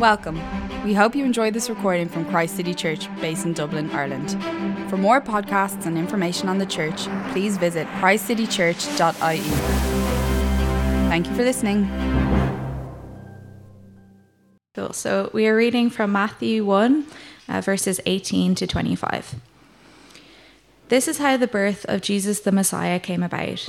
Welcome. We hope you enjoyed this recording from Christ City Church, based in Dublin, Ireland. For more podcasts and information on the church, please visit christcitychurch.ie. Thank you for listening. Cool. So we are reading from Matthew 1, uh, verses 18 to 25. This is how the birth of Jesus the Messiah came about.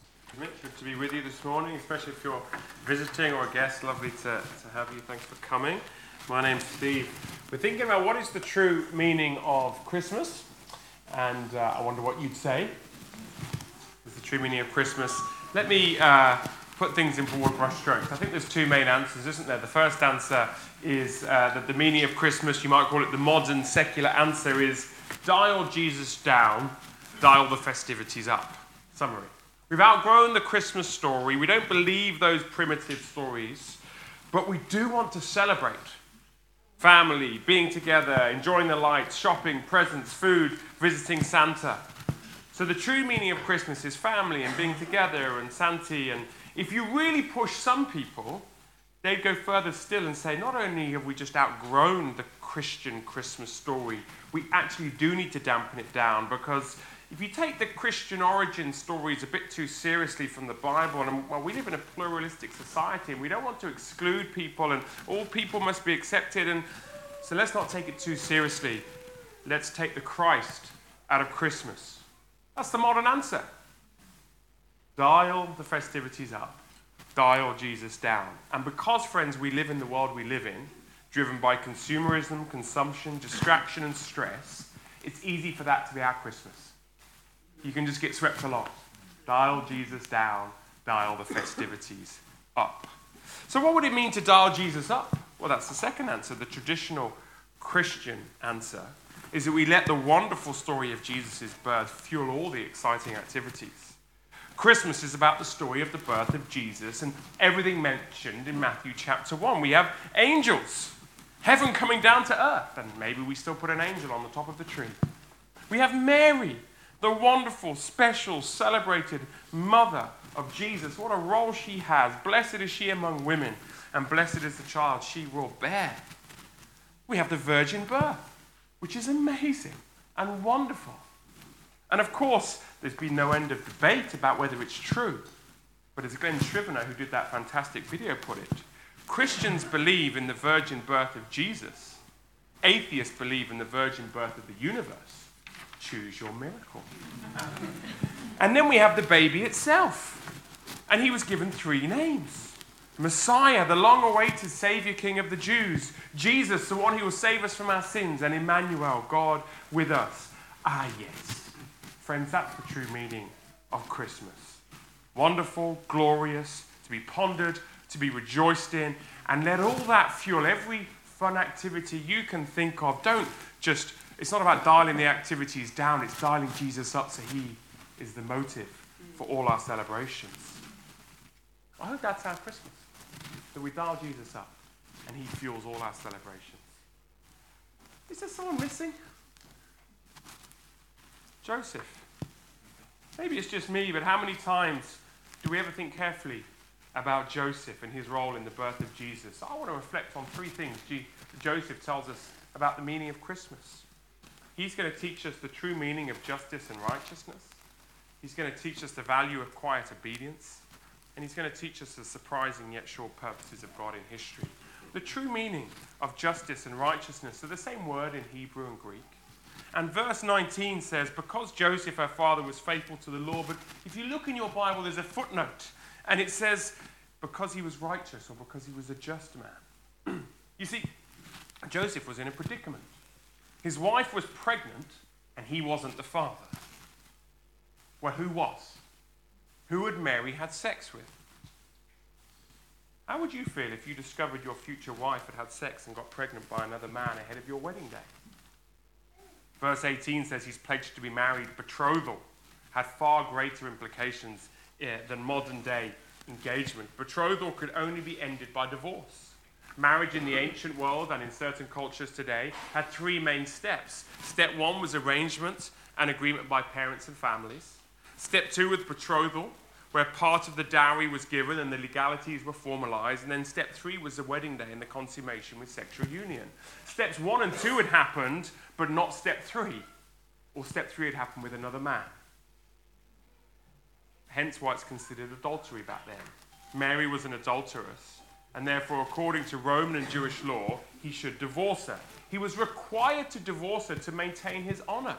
to be with you this morning, especially if you're visiting or a guest. Lovely to, to have you. Thanks for coming. My name's Steve. We're thinking about what is the true meaning of Christmas, and uh, I wonder what you'd say the true meaning of Christmas. Let me uh, put things in broad brushstrokes. I think there's two main answers, isn't there? The first answer is uh, that the meaning of Christmas, you might call it the modern secular answer, is dial Jesus down, dial the festivities up. Summary. We've outgrown the Christmas story. We don't believe those primitive stories, but we do want to celebrate family, being together, enjoying the lights, shopping, presents, food, visiting Santa. So, the true meaning of Christmas is family and being together and Santi. And if you really push some people, they'd go further still and say, not only have we just outgrown the Christian Christmas story, we actually do need to dampen it down because if you take the Christian origin stories a bit too seriously from the Bible, and well, we live in a pluralistic society and we don't want to exclude people, and all people must be accepted, and so let's not take it too seriously. Let's take the Christ out of Christmas. That's the modern answer. Dial the festivities up, dial Jesus down. And because, friends, we live in the world we live in, driven by consumerism, consumption, distraction, and stress, it's easy for that to be our Christmas you can just get swept along. Dial Jesus down, dial the festivities up. So, what would it mean to dial Jesus up? Well, that's the second answer. The traditional Christian answer is that we let the wonderful story of Jesus' birth fuel all the exciting activities. Christmas is about the story of the birth of Jesus and everything mentioned in Matthew chapter 1. We have angels, heaven coming down to earth, and maybe we still put an angel on the top of the tree. We have Mary the wonderful, special, celebrated mother of Jesus. What a role she has. Blessed is she among women, and blessed is the child she will bear. We have the virgin birth, which is amazing and wonderful. And of course, there's been no end of debate about whether it's true. But as Glen Scrivener, who did that fantastic video, put it, Christians believe in the virgin birth of Jesus. Atheists believe in the virgin birth of the universe choose your miracle. and then we have the baby itself. And he was given three names Messiah, the long awaited Savior King of the Jews. Jesus, the one who will save us from our sins. And Emmanuel, God with us. Ah, yes. Friends, that's the true meaning of Christmas. Wonderful, glorious, to be pondered, to be rejoiced in, and let all that fuel every fun activity you can think of. Don't just it's not about dialing the activities down, it's dialing Jesus up so he is the motive for all our celebrations. I hope that's our Christmas. That we dial Jesus up and he fuels all our celebrations. Is there someone missing? Joseph. Maybe it's just me, but how many times do we ever think carefully about Joseph and his role in the birth of Jesus? I want to reflect on three things Joseph tells us about the meaning of Christmas. He's going to teach us the true meaning of justice and righteousness. He's going to teach us the value of quiet obedience. And he's going to teach us the surprising yet sure purposes of God in history. The true meaning of justice and righteousness are the same word in Hebrew and Greek. And verse 19 says, Because Joseph, her father, was faithful to the law, but if you look in your Bible, there's a footnote, and it says, Because he was righteous or because he was a just man. you see, Joseph was in a predicament. His wife was pregnant, and he wasn't the father. Well, who was? Who had Mary had sex with? How would you feel if you discovered your future wife had had sex and got pregnant by another man ahead of your wedding day? Verse 18 says he's pledged to be married. Betrothal had far greater implications eh, than modern day engagement. Betrothal could only be ended by divorce. Marriage in the ancient world and in certain cultures today had three main steps. Step one was arrangement and agreement by parents and families. Step two was betrothal, where part of the dowry was given and the legalities were formalized. And then step three was the wedding day and the consummation with sexual union. Steps one and two had happened, but not step three. Or step three had happened with another man. Hence why it's considered adultery back then. Mary was an adulteress, and therefore, according to Roman and Jewish law, he should divorce her. He was required to divorce her to maintain his honor.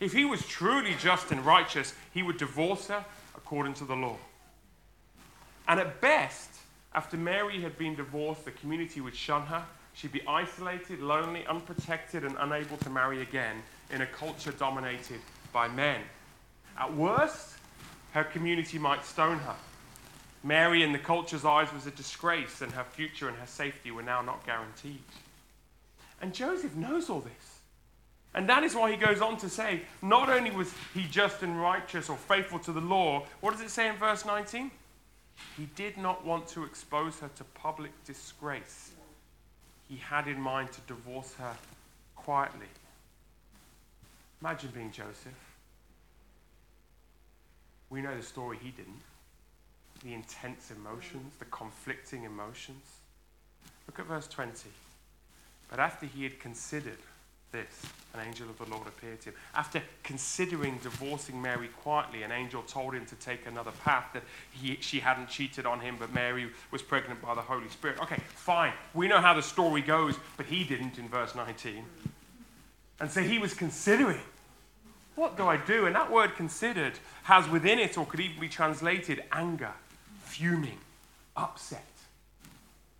If he was truly just and righteous, he would divorce her according to the law. And at best, after Mary had been divorced, the community would shun her. She'd be isolated, lonely, unprotected, and unable to marry again in a culture dominated by men. At worst, her community might stone her. Mary, in the culture's eyes, was a disgrace, and her future and her safety were now not guaranteed. And Joseph knows all this. And that is why he goes on to say, not only was he just and righteous or faithful to the law, what does it say in verse 19? He did not want to expose her to public disgrace. He had in mind to divorce her quietly. Imagine being Joseph. We know the story he didn't. The intense emotions, the conflicting emotions. Look at verse 20. But after he had considered this, an angel of the Lord appeared to him. After considering divorcing Mary quietly, an angel told him to take another path, that he, she hadn't cheated on him, but Mary was pregnant by the Holy Spirit. Okay, fine. We know how the story goes, but he didn't in verse 19. And so he was considering, what do I do? And that word considered has within it, or could even be translated, anger, fuming, upset.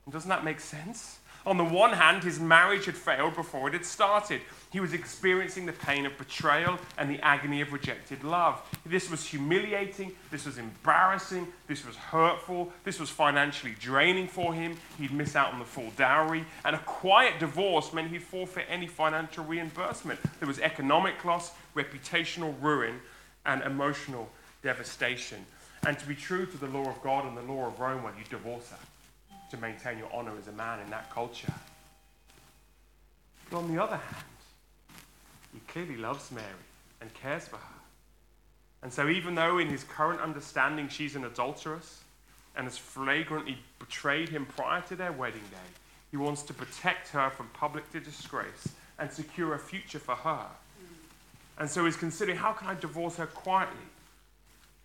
And doesn't that make sense? On the one hand, his marriage had failed before it had started. He was experiencing the pain of betrayal and the agony of rejected love. This was humiliating, this was embarrassing, this was hurtful, this was financially draining for him. He'd miss out on the full dowry, and a quiet divorce meant he'd forfeit any financial reimbursement. There was economic loss, reputational ruin, and emotional devastation. And to be true to the law of God and the law of Rome, well, you divorce her to maintain your honor as a man in that culture. But on the other hand, he clearly loves Mary and cares for her. And so, even though in his current understanding she's an adulteress and has flagrantly betrayed him prior to their wedding day, he wants to protect her from public disgrace and secure a future for her. And so he's considering how can I divorce her quietly?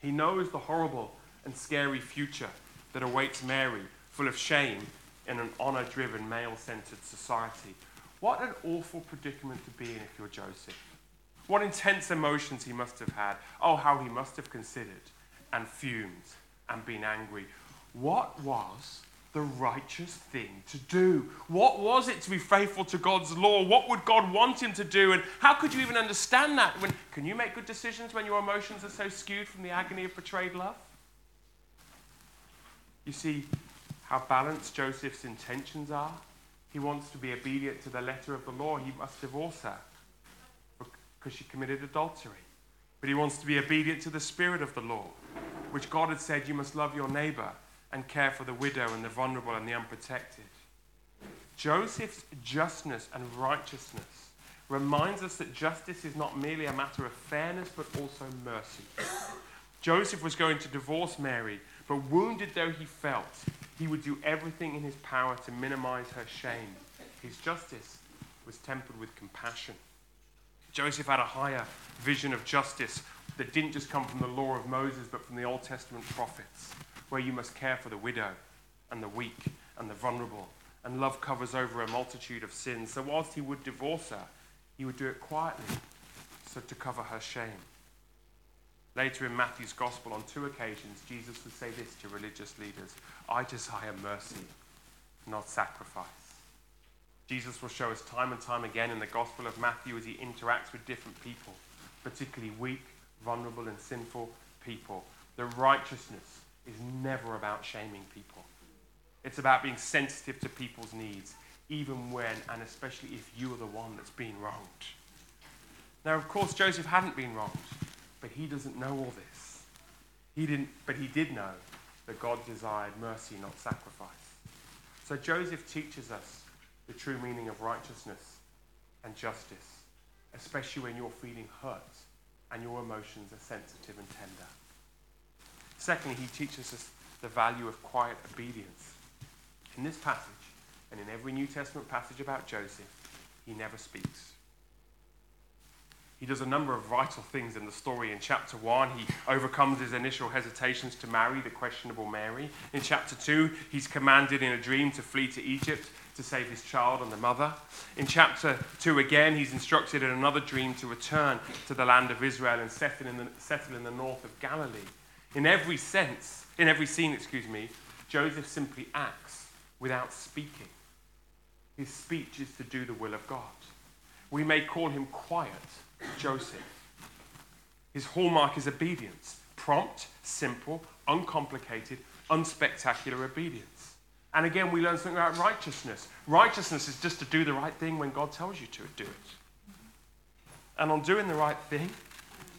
He knows the horrible and scary future that awaits Mary full of shame in an honor driven, male centered society. What an awful predicament to be in if you're Joseph. What intense emotions he must have had. Oh, how he must have considered and fumed and been angry. What was the righteous thing to do? What was it to be faithful to God's law? What would God want him to do? And how could you even understand that? When, can you make good decisions when your emotions are so skewed from the agony of betrayed love? You see, how balanced Joseph's intentions are. He wants to be obedient to the letter of the law. He must divorce her because she committed adultery. But he wants to be obedient to the spirit of the law, which God had said you must love your neighbor and care for the widow and the vulnerable and the unprotected. Joseph's justness and righteousness reminds us that justice is not merely a matter of fairness but also mercy. Joseph was going to divorce Mary, but wounded though he felt, he would do everything in his power to minimize her shame. His justice was tempered with compassion. Joseph had a higher vision of justice that didn't just come from the law of Moses, but from the Old Testament prophets, where you must care for the widow and the weak and the vulnerable and love covers over a multitude of sins. So, whilst he would divorce her, he would do it quietly so to cover her shame. Later in Matthew's Gospel, on two occasions, Jesus would say this to religious leaders I desire mercy, not sacrifice. Jesus will show us time and time again in the Gospel of Matthew as he interacts with different people, particularly weak, vulnerable, and sinful people. The righteousness is never about shaming people. It's about being sensitive to people's needs, even when and especially if you are the one that's been wronged. Now, of course, Joseph hadn't been wronged, but he doesn't know all this. He didn't, but he did know that God desired mercy, not sacrifice. So Joseph teaches us the true meaning of righteousness and justice, especially when you're feeling hurt and your emotions are sensitive and tender. Secondly, he teaches us the value of quiet obedience. In this passage, and in every New Testament passage about Joseph, he never speaks. He does a number of vital things in the story. In chapter 1, he overcomes his initial hesitations to marry the questionable Mary. In chapter 2, he's commanded in a dream to flee to Egypt to save his child and the mother. In chapter 2, again, he's instructed in another dream to return to the land of Israel and settle in the, settle in the north of Galilee. In every sense, in every scene, excuse me, Joseph simply acts without speaking. His speech is to do the will of God. We may call him quiet Joseph. His hallmark is obedience prompt, simple, uncomplicated, unspectacular obedience. And again, we learn something about righteousness. Righteousness is just to do the right thing when God tells you to do it. And on doing the right thing,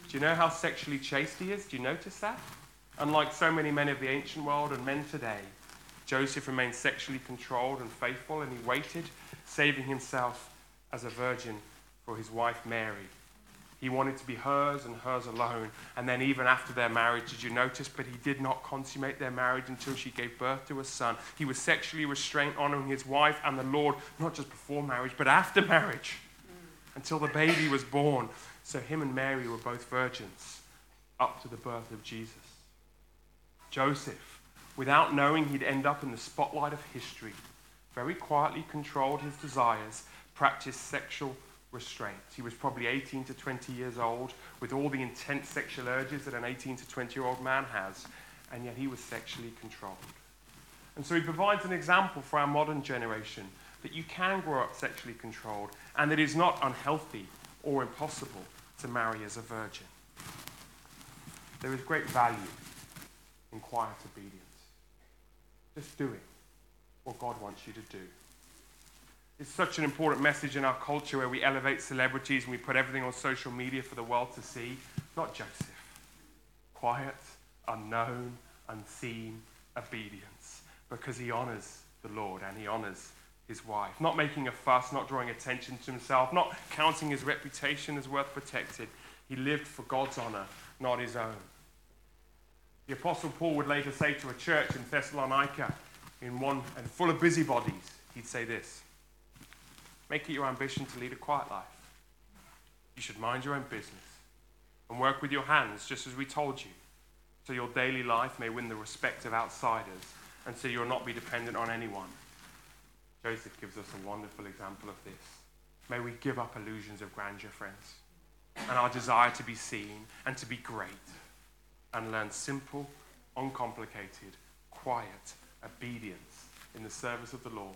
do you know how sexually chaste he is? Do you notice that? Unlike so many men of the ancient world and men today, Joseph remained sexually controlled and faithful, and he waited, saving himself as a virgin for his wife Mary, he wanted to be hers and hers alone. And then, even after their marriage, did you notice? But he did not consummate their marriage until she gave birth to a son. He was sexually restrained, honoring his wife and the Lord, not just before marriage, but after marriage, until the baby was born. So, him and Mary were both virgins up to the birth of Jesus. Joseph, without knowing he'd end up in the spotlight of history, very quietly controlled his desires, practiced sexual restraint. He was probably 18 to 20 years old with all the intense sexual urges that an 18 to 20 year old man has, and yet he was sexually controlled. And so he provides an example for our modern generation that you can grow up sexually controlled and that it is not unhealthy or impossible to marry as a virgin. There is great value quiet obedience. Just doing what God wants you to do. It's such an important message in our culture where we elevate celebrities and we put everything on social media for the world to see. Not Joseph. Quiet, unknown, unseen obedience because he honors the Lord and he honors his wife. Not making a fuss, not drawing attention to himself, not counting his reputation as worth protecting. He lived for God's honor, not his own. The Apostle Paul would later say to a church in Thessalonica, in one and full of busybodies, he'd say this Make it your ambition to lead a quiet life. You should mind your own business and work with your hands, just as we told you, so your daily life may win the respect of outsiders and so you'll not be dependent on anyone. Joseph gives us a wonderful example of this. May we give up illusions of grandeur, friends, and our desire to be seen and to be great, and learn simple, uncomplicated, quiet obedience in the service of the Lord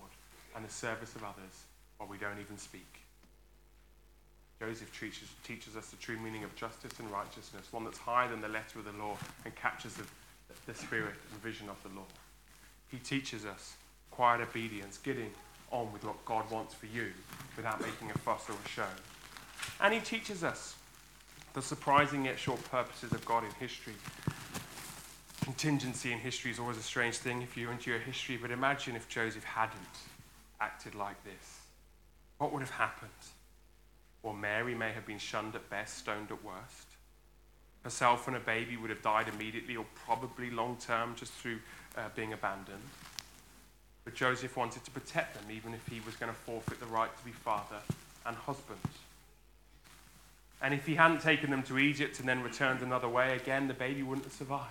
and the service of others while we don't even speak. Joseph teaches, teaches us the true meaning of justice and righteousness, one that's higher than the letter of the law and captures the, the spirit and vision of the law. He teaches us quiet obedience, getting on with what God wants for you without making a fuss or a show. And he teaches us the surprising yet short purposes of God in history. Contingency in history is always a strange thing if you're into your history, but imagine if Joseph hadn't acted like this. What would have happened? Well, Mary may have been shunned at best, stoned at worst. Herself and her baby would have died immediately or probably long term just through uh, being abandoned. But Joseph wanted to protect them, even if he was going to forfeit the right to be father and husband. And if he hadn't taken them to Egypt and then returned another way, again, the baby wouldn't have survived.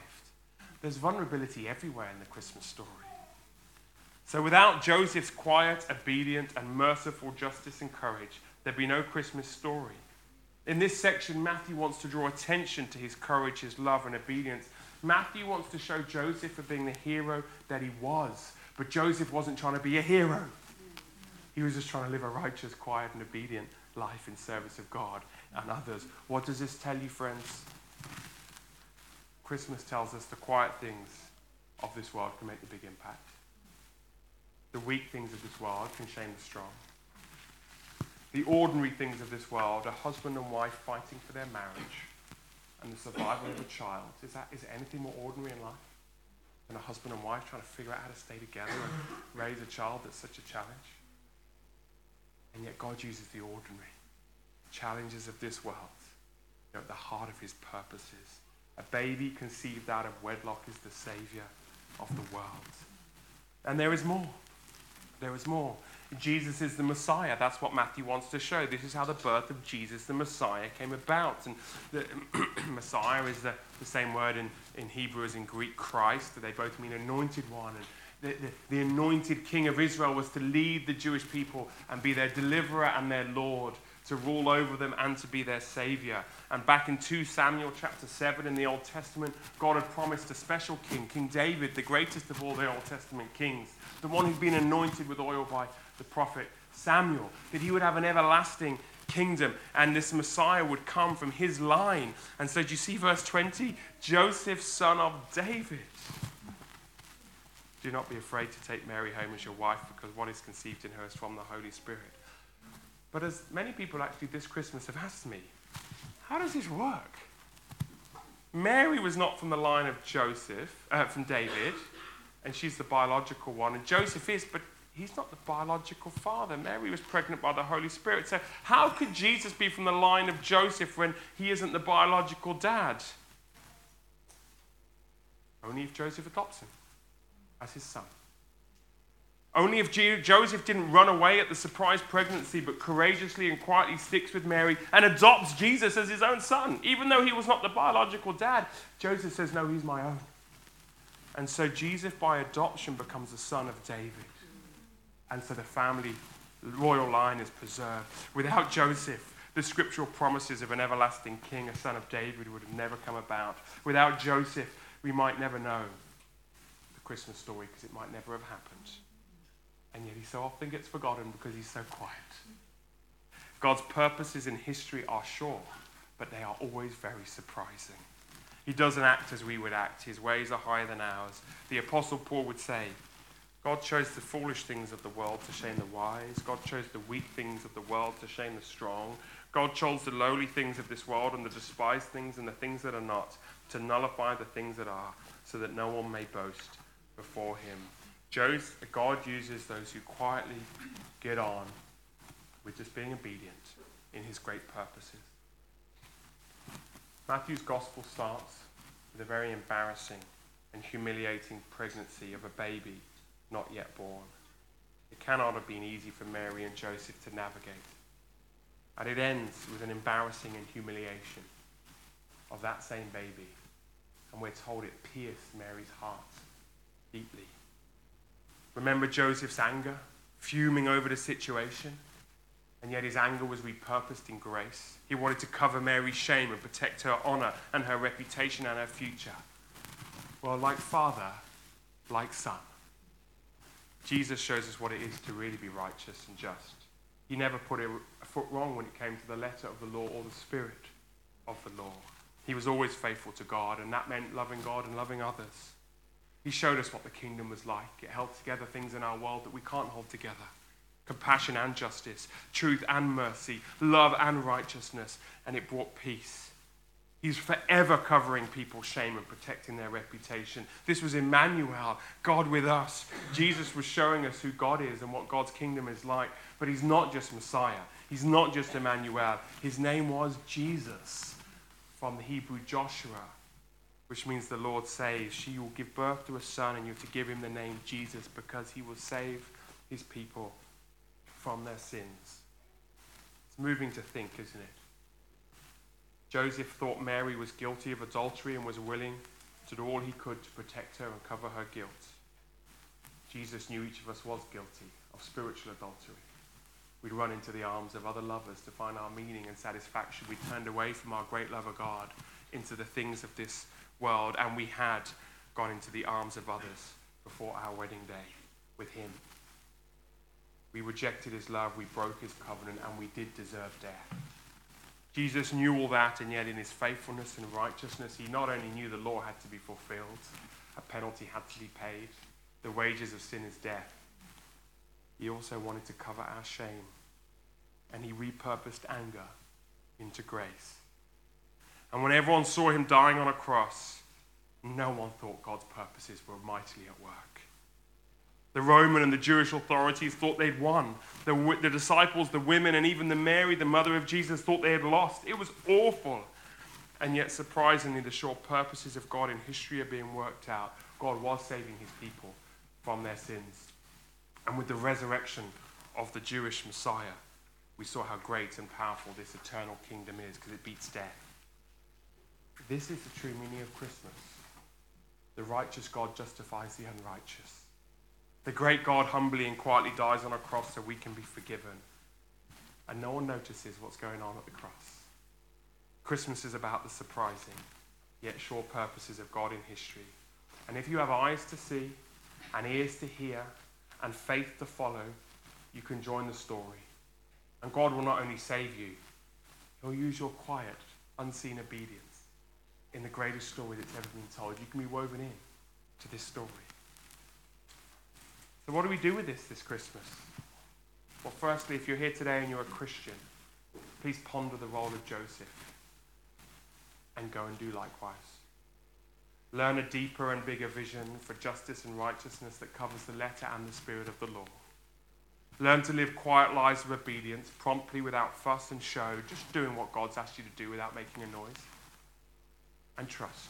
There's vulnerability everywhere in the Christmas story. So without Joseph's quiet, obedient, and merciful justice and courage, there'd be no Christmas story. In this section, Matthew wants to draw attention to his courage, his love, and obedience. Matthew wants to show Joseph for being the hero that he was. But Joseph wasn't trying to be a hero, he was just trying to live a righteous, quiet, and obedient life in service of God and others. What does this tell you, friends? Christmas tells us the quiet things of this world can make the big impact. The weak things of this world can shame the strong. The ordinary things of this world, a husband and wife fighting for their marriage and the survival of a child, is, that, is anything more ordinary in life than a husband and wife trying to figure out how to stay together and raise a child that's such a challenge? And yet God uses the ordinary challenges of this world know, at the heart of his purposes. A baby conceived out of wedlock is the savior of the world. And there is more. There is more. Jesus is the Messiah. That's what Matthew wants to show. This is how the birth of Jesus, the Messiah, came about. And the Messiah is the, the same word in, in Hebrew as in Greek, Christ. They both mean anointed one. And the, the, the anointed king of Israel was to lead the Jewish people and be their deliverer and their Lord, to rule over them and to be their savior. And back in 2 Samuel chapter 7 in the Old Testament, God had promised a special king, King David, the greatest of all the Old Testament kings, the one who'd been anointed with oil by the prophet Samuel, that he would have an everlasting kingdom and this Messiah would come from his line. And so, do you see verse 20? Joseph, son of David. Do not be afraid to take Mary home as your wife because what is conceived in her is from the Holy Spirit. But as many people actually this Christmas have asked me, how does this work? Mary was not from the line of Joseph, uh, from David, and she's the biological one, and Joseph is, but he's not the biological father. Mary was pregnant by the Holy Spirit. So, how could Jesus be from the line of Joseph when he isn't the biological dad? Only if Joseph adopts him as his son. Only if Joseph didn't run away at the surprise pregnancy, but courageously and quietly sticks with Mary and adopts Jesus as his own son, even though he was not the biological dad. Joseph says, No, he's my own. And so Jesus, by adoption, becomes the son of David. And so the family royal line is preserved. Without Joseph, the scriptural promises of an everlasting king, a son of David, would have never come about. Without Joseph, we might never know the Christmas story because it might never have happened. And yet he so often gets forgotten because he's so quiet. God's purposes in history are sure, but they are always very surprising. He doesn't act as we would act. His ways are higher than ours. The Apostle Paul would say, God chose the foolish things of the world to shame the wise. God chose the weak things of the world to shame the strong. God chose the lowly things of this world and the despised things and the things that are not to nullify the things that are, so that no one may boast before him. God uses those who quietly get on with just being obedient in his great purposes. Matthew's gospel starts with a very embarrassing and humiliating pregnancy of a baby not yet born. It cannot have been easy for Mary and Joseph to navigate. And it ends with an embarrassing and humiliation of that same baby. And we're told it pierced Mary's heart deeply. Remember Joseph's anger, fuming over the situation? And yet his anger was repurposed in grace. He wanted to cover Mary's shame and protect her honor and her reputation and her future. Well, like father, like son. Jesus shows us what it is to really be righteous and just. He never put a foot wrong when it came to the letter of the law or the spirit of the law. He was always faithful to God, and that meant loving God and loving others. He showed us what the kingdom was like. It held together things in our world that we can't hold together compassion and justice, truth and mercy, love and righteousness, and it brought peace. He's forever covering people's shame and protecting their reputation. This was Emmanuel, God with us. Jesus was showing us who God is and what God's kingdom is like. But he's not just Messiah, he's not just Emmanuel. His name was Jesus from the Hebrew Joshua, which means the Lord saves. She will give birth to a son, and you're to give him the name Jesus because he will save his people from their sins. It's moving to think, isn't it? Joseph thought Mary was guilty of adultery and was willing to do all he could to protect her and cover her guilt. Jesus knew each of us was guilty of spiritual adultery. We'd run into the arms of other lovers to find our meaning and satisfaction. We turned away from our great lover God into the things of this world, and we had gone into the arms of others before our wedding day with Him. We rejected His love, we broke His covenant, and we did deserve death. Jesus knew all that, and yet in His faithfulness and righteousness, He not only knew the law had to be fulfilled, a penalty had to be paid, the wages of sin is death. He also wanted to cover our shame, and He repurposed anger into grace. And when everyone saw him dying on a cross, no one thought God's purposes were mightily at work. The Roman and the Jewish authorities thought they'd won. The, the disciples, the women, and even the Mary, the mother of Jesus, thought they had lost. It was awful. And yet, surprisingly, the sure purposes of God in history are being worked out. God was saving his people from their sins. And with the resurrection of the Jewish Messiah, we saw how great and powerful this eternal kingdom is because it beats death. This is the true meaning of Christmas. The righteous God justifies the unrighteous. The great God humbly and quietly dies on a cross so we can be forgiven. And no one notices what's going on at the cross. Christmas is about the surprising, yet sure purposes of God in history. And if you have eyes to see, and ears to hear, and faith to follow, you can join the story. And God will not only save you, He'll use your quiet, unseen obedience in the greatest story that's ever been told. You can be woven in to this story. So, what do we do with this this Christmas? Well, firstly, if you're here today and you're a Christian, please ponder the role of Joseph and go and do likewise. Learn a deeper and bigger vision for justice and righteousness that covers the letter and the spirit of the law. Learn to live quiet lives of obedience, promptly without fuss and show, just doing what God's asked you to do without making a noise and trust.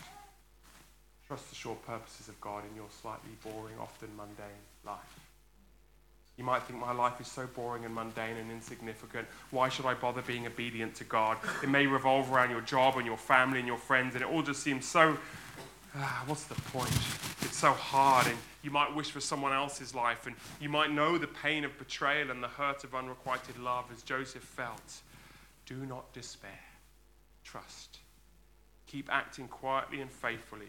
Trust the sure purposes of God in your slightly boring, often mundane life. You might think my life is so boring and mundane and insignificant. Why should I bother being obedient to God? It may revolve around your job and your family and your friends, and it all just seems so. Ah, what's the point? It's so hard, and you might wish for someone else's life, and you might know the pain of betrayal and the hurt of unrequited love as Joseph felt. Do not despair. Trust. Keep acting quietly and faithfully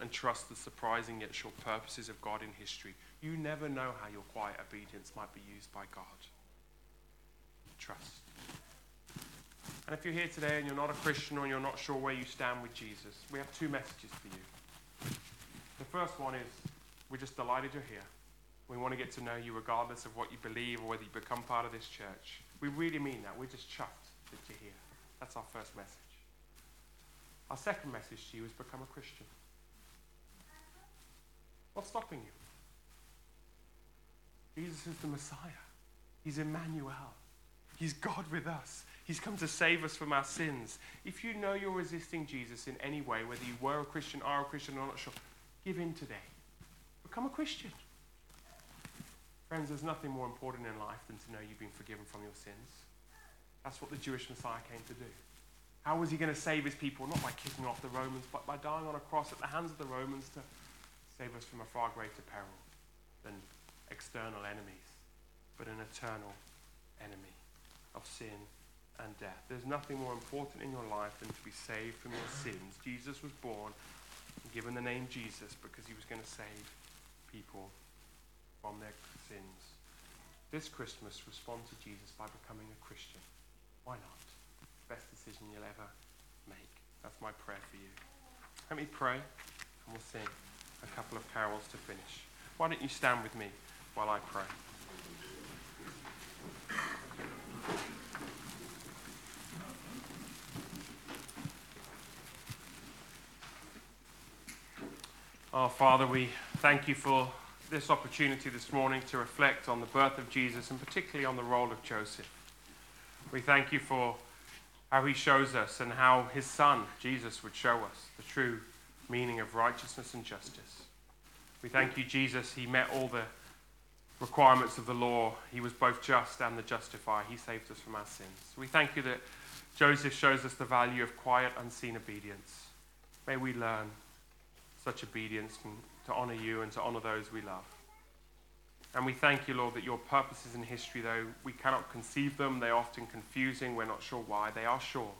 and trust the surprising yet sure purposes of God in history. You never know how your quiet obedience might be used by God. Trust. And if you're here today and you're not a Christian or you're not sure where you stand with Jesus, we have two messages for you. The first one is we're just delighted you're here. We want to get to know you regardless of what you believe or whether you become part of this church. We really mean that. We're just chuffed that you're here. That's our first message. Our second message to you is become a Christian. What's stopping you? Jesus is the Messiah. He's Emmanuel. He's God with us. He's come to save us from our sins. If you know you're resisting Jesus in any way, whether you were a Christian, are a Christian, or not sure, give in today. Become a Christian. Friends, there's nothing more important in life than to know you've been forgiven from your sins. That's what the Jewish Messiah came to do. How was he going to save his people? Not by kicking off the Romans, but by dying on a cross at the hands of the Romans to save us from a far greater peril than external enemies, but an eternal enemy of sin and death. There's nothing more important in your life than to be saved from your sins. Jesus was born and given the name Jesus because he was going to save people from their sins. This Christmas, respond to Jesus by becoming a Christian. Why not? Best decision you'll ever make. That's my prayer for you. Let me pray, and we'll sing a couple of carols to finish. Why don't you stand with me while I pray? Oh, Father, we thank you for this opportunity this morning to reflect on the birth of Jesus and particularly on the role of Joseph. We thank you for how he shows us and how his son, Jesus, would show us the true meaning of righteousness and justice. We thank you, Jesus. He met all the requirements of the law. He was both just and the justifier. He saved us from our sins. We thank you that Joseph shows us the value of quiet, unseen obedience. May we learn such obedience to honor you and to honor those we love. And we thank you, Lord, that your purposes in history, though we cannot conceive them, they're often confusing, we're not sure why, they are sure.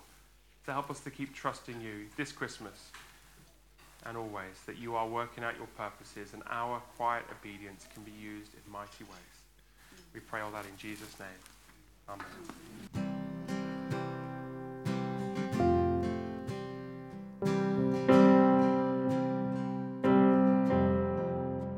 So help us to keep trusting you this Christmas and always, that you are working out your purposes and our quiet obedience can be used in mighty ways. We pray all that in Jesus' name. Amen.